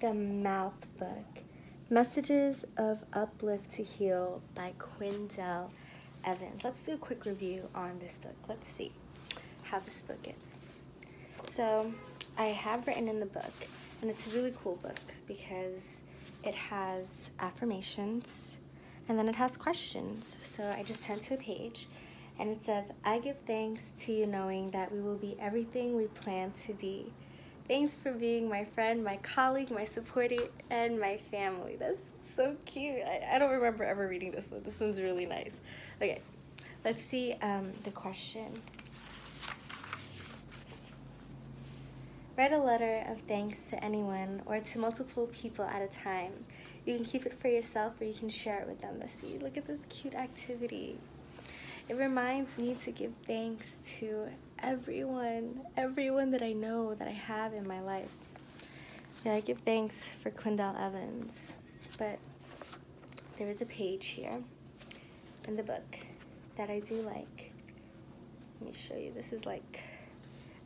The Mouth Book Messages of Uplift to Heal by Quindell Evans. Let's do a quick review on this book. Let's see how this book is. So, I have written in the book, and it's a really cool book because it has affirmations and then it has questions. So, I just turned to a page and it says, I give thanks to you knowing that we will be everything we plan to be. Thanks for being my friend, my colleague, my supporter, and my family. That's so cute. I, I don't remember ever reading this one. This one's really nice. Okay, let's see um, the question. Write a letter of thanks to anyone or to multiple people at a time. You can keep it for yourself or you can share it with them. Let's see. Look at this cute activity. It reminds me to give thanks to everyone, everyone that I know that I have in my life. Yeah, I give thanks for Quindell Evans, but there is a page here in the book that I do like. Let me show you. This is like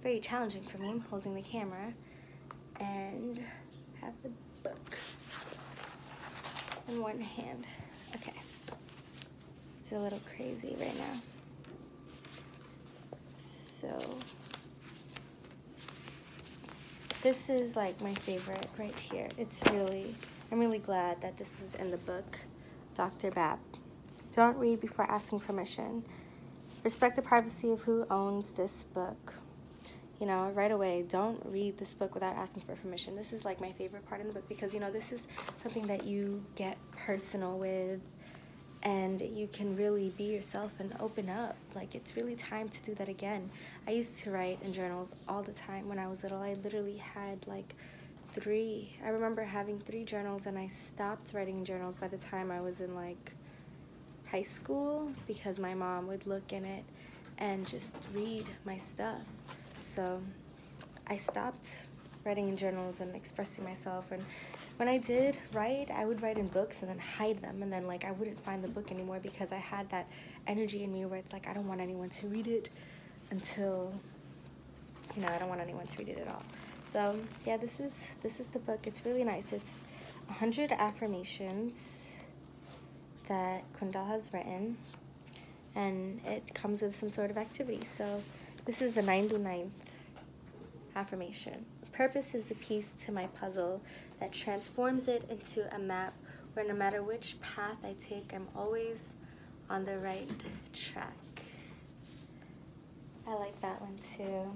very challenging for me. I'm holding the camera and have the book in one hand. Okay. It's a little crazy right now. So this is like my favorite right here. It's really, I'm really glad that this is in the book, Dr. Bab. Don't read before asking permission. Respect the privacy of who owns this book. You know, right away, don't read this book without asking for permission. This is like my favorite part in the book because, you know, this is something that you get personal with and you can really be yourself and open up. Like, it's really time to do that again. I used to write in journals all the time when I was little. I literally had like three. I remember having three journals, and I stopped writing journals by the time I was in like high school because my mom would look in it and just read my stuff. So I stopped writing in journals and expressing myself and when I did write, I would write in books and then hide them, and then like I wouldn't find the book anymore because I had that energy in me where it's like I don't want anyone to read it until you know I don't want anyone to read it at all. So yeah, this is this is the book. It's really nice. It's 100 affirmations that Quindell has written, and it comes with some sort of activity. So this is the 99th affirmation. Purpose is the piece to my puzzle that transforms it into a map where no matter which path I take, I'm always on the right track. I like that one too.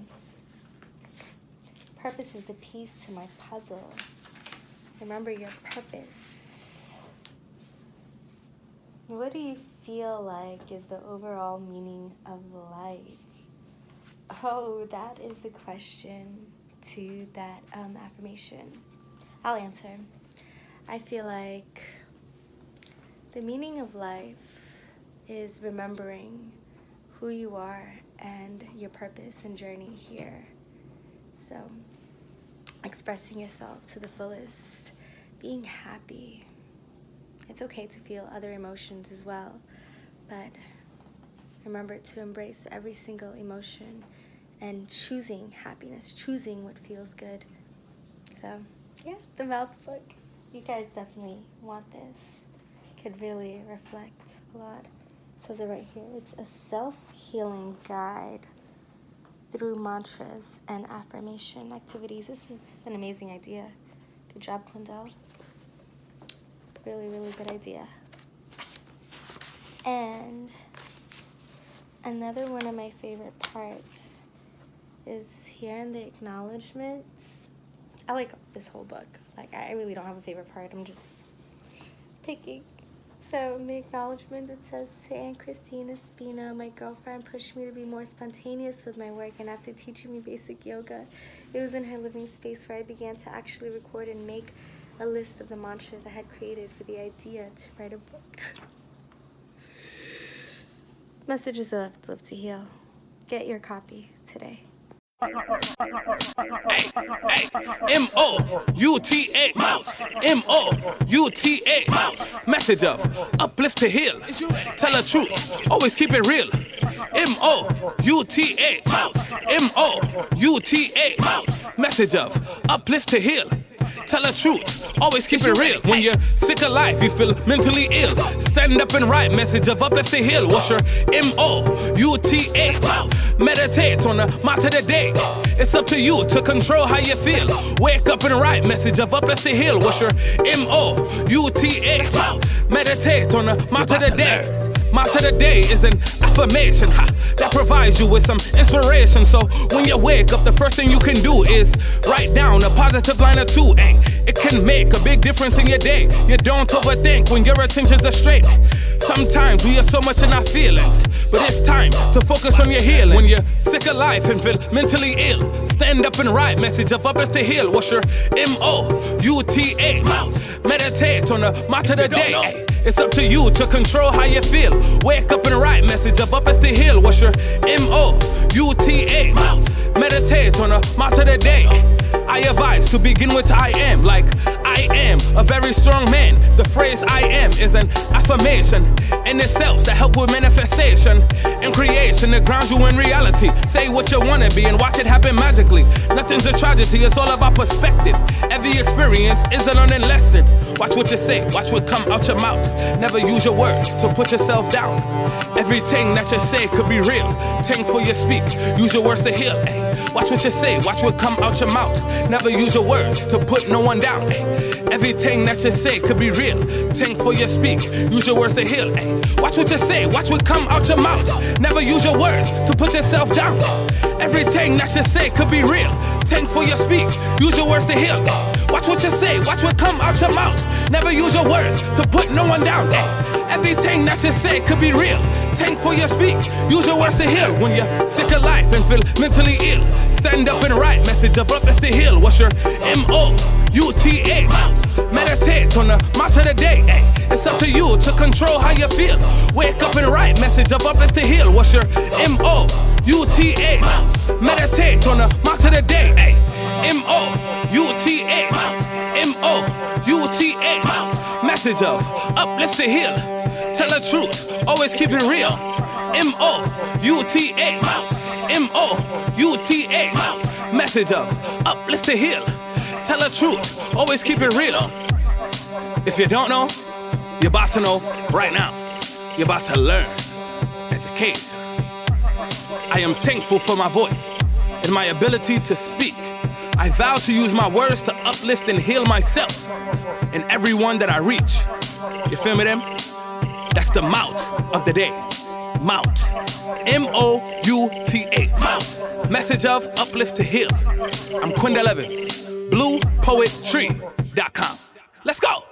Purpose is the piece to my puzzle. Remember your purpose. What do you feel like is the overall meaning of life? Oh, that is the question to that um, affirmation. I'll answer. I feel like the meaning of life is remembering who you are and your purpose and journey here. So, expressing yourself to the fullest, being happy. It's okay to feel other emotions as well, but remember to embrace every single emotion and choosing happiness, choosing what feels good. So, yeah, the mouth book. You guys definitely want this. Could really reflect a lot. It says it right here. It's a self-healing guide through mantras and affirmation activities. This is an amazing idea. Good job, Quindell. Really, really good idea. And another one of my favorite parts is here in the acknowledgments. I like this whole book. Like, I really don't have a favorite part. I'm just picking. So, in the acknowledgement, it says to Aunt Christina Espino, my girlfriend pushed me to be more spontaneous with my work, and after teaching me basic yoga, it was in her living space where I began to actually record and make a list of the mantras I had created for the idea to write a book. Messages of Live to Heal. Get your copy today. M O U T H M O U T H Message of uplift to heal. Tell the truth, always keep it real. M O U T H M O U T H Message of uplift to heal. Tell the truth, always keep it real. When you're sick of life, you feel mentally ill. Stand up and write message of uplift to heal. What's your M O U T H? Meditate on the motto of the day. It's up to you to control how you feel. Wake up and write message of uplift to heal. What's your M O U T H? Meditate on the motto of the day. Motto of the day is an affirmation ha, that provides you with some inspiration. So when you wake up, the first thing you can do is write down a positive line or two. Ay, it can make a big difference in your day. You don't overthink when your attention's are straight. Sometimes we are so much in our feelings, but it's time to focus on your healing. When you're sick of life and feel mentally ill, stand up and write message of up to heal. What's your M O U T H? Meditate on the motto of the day. Ay, it's up to you to control how you feel. Wake up and write message of up as the hill. What's your M O U T H? Meditate on the motto of the day. I advise to begin with I am, like I am a very strong man. The phrase I am is an affirmation in itself that help with manifestation and creation that grounds you in reality. Say what you wanna be and watch it happen magically. Nothing's a tragedy, it's all about perspective. Every experience is a learning lesson. Watch what you say, watch what come out your mouth. Never use your words to put yourself down. Everything that you say could be real. Thankful you speak, use your words to heal. Ay. Watch what you say, watch what come out your mouth. Never use your words to put no one down. Ay. Everything that you say could be real. Thankful you speak, use your words to heal. Ay. Watch what you say, watch what come out your mouth. Never use your words to put yourself down. Everything that you say could be real. Thankful you speak, use your words to heal. Watch what you say, watch what come out your mouth. Never use your words to put no one down. Everything that you say could be real. Thankful you speak, use your words to heal. When you're sick of life and feel mentally ill, stand up and write message of uplift to heal. What's your M O U T H? Meditate on the of the day. Ay. It's up to you to control how you feel. Wake up and write message of uplift to heal. What's your M O U T H? Meditate on the of the day. Ay. M O U T H. M O U T H. Message of uplift to heal. Tell the truth, always keep it real. M O U T H. M O U T H. Message of uplift to heal. Tell the truth, always keep it real. If you don't know, you're about to know right now. You're about to learn. Education. I am thankful for my voice and my ability to speak. I vow to use my words to uplift and heal myself and everyone that I reach. You feel me, them? That's the mouth of the day. Mouth. M O U T H. Mouth. Message of uplift to heal. I'm Quindell Evans. BluePoetry.com. Let's go.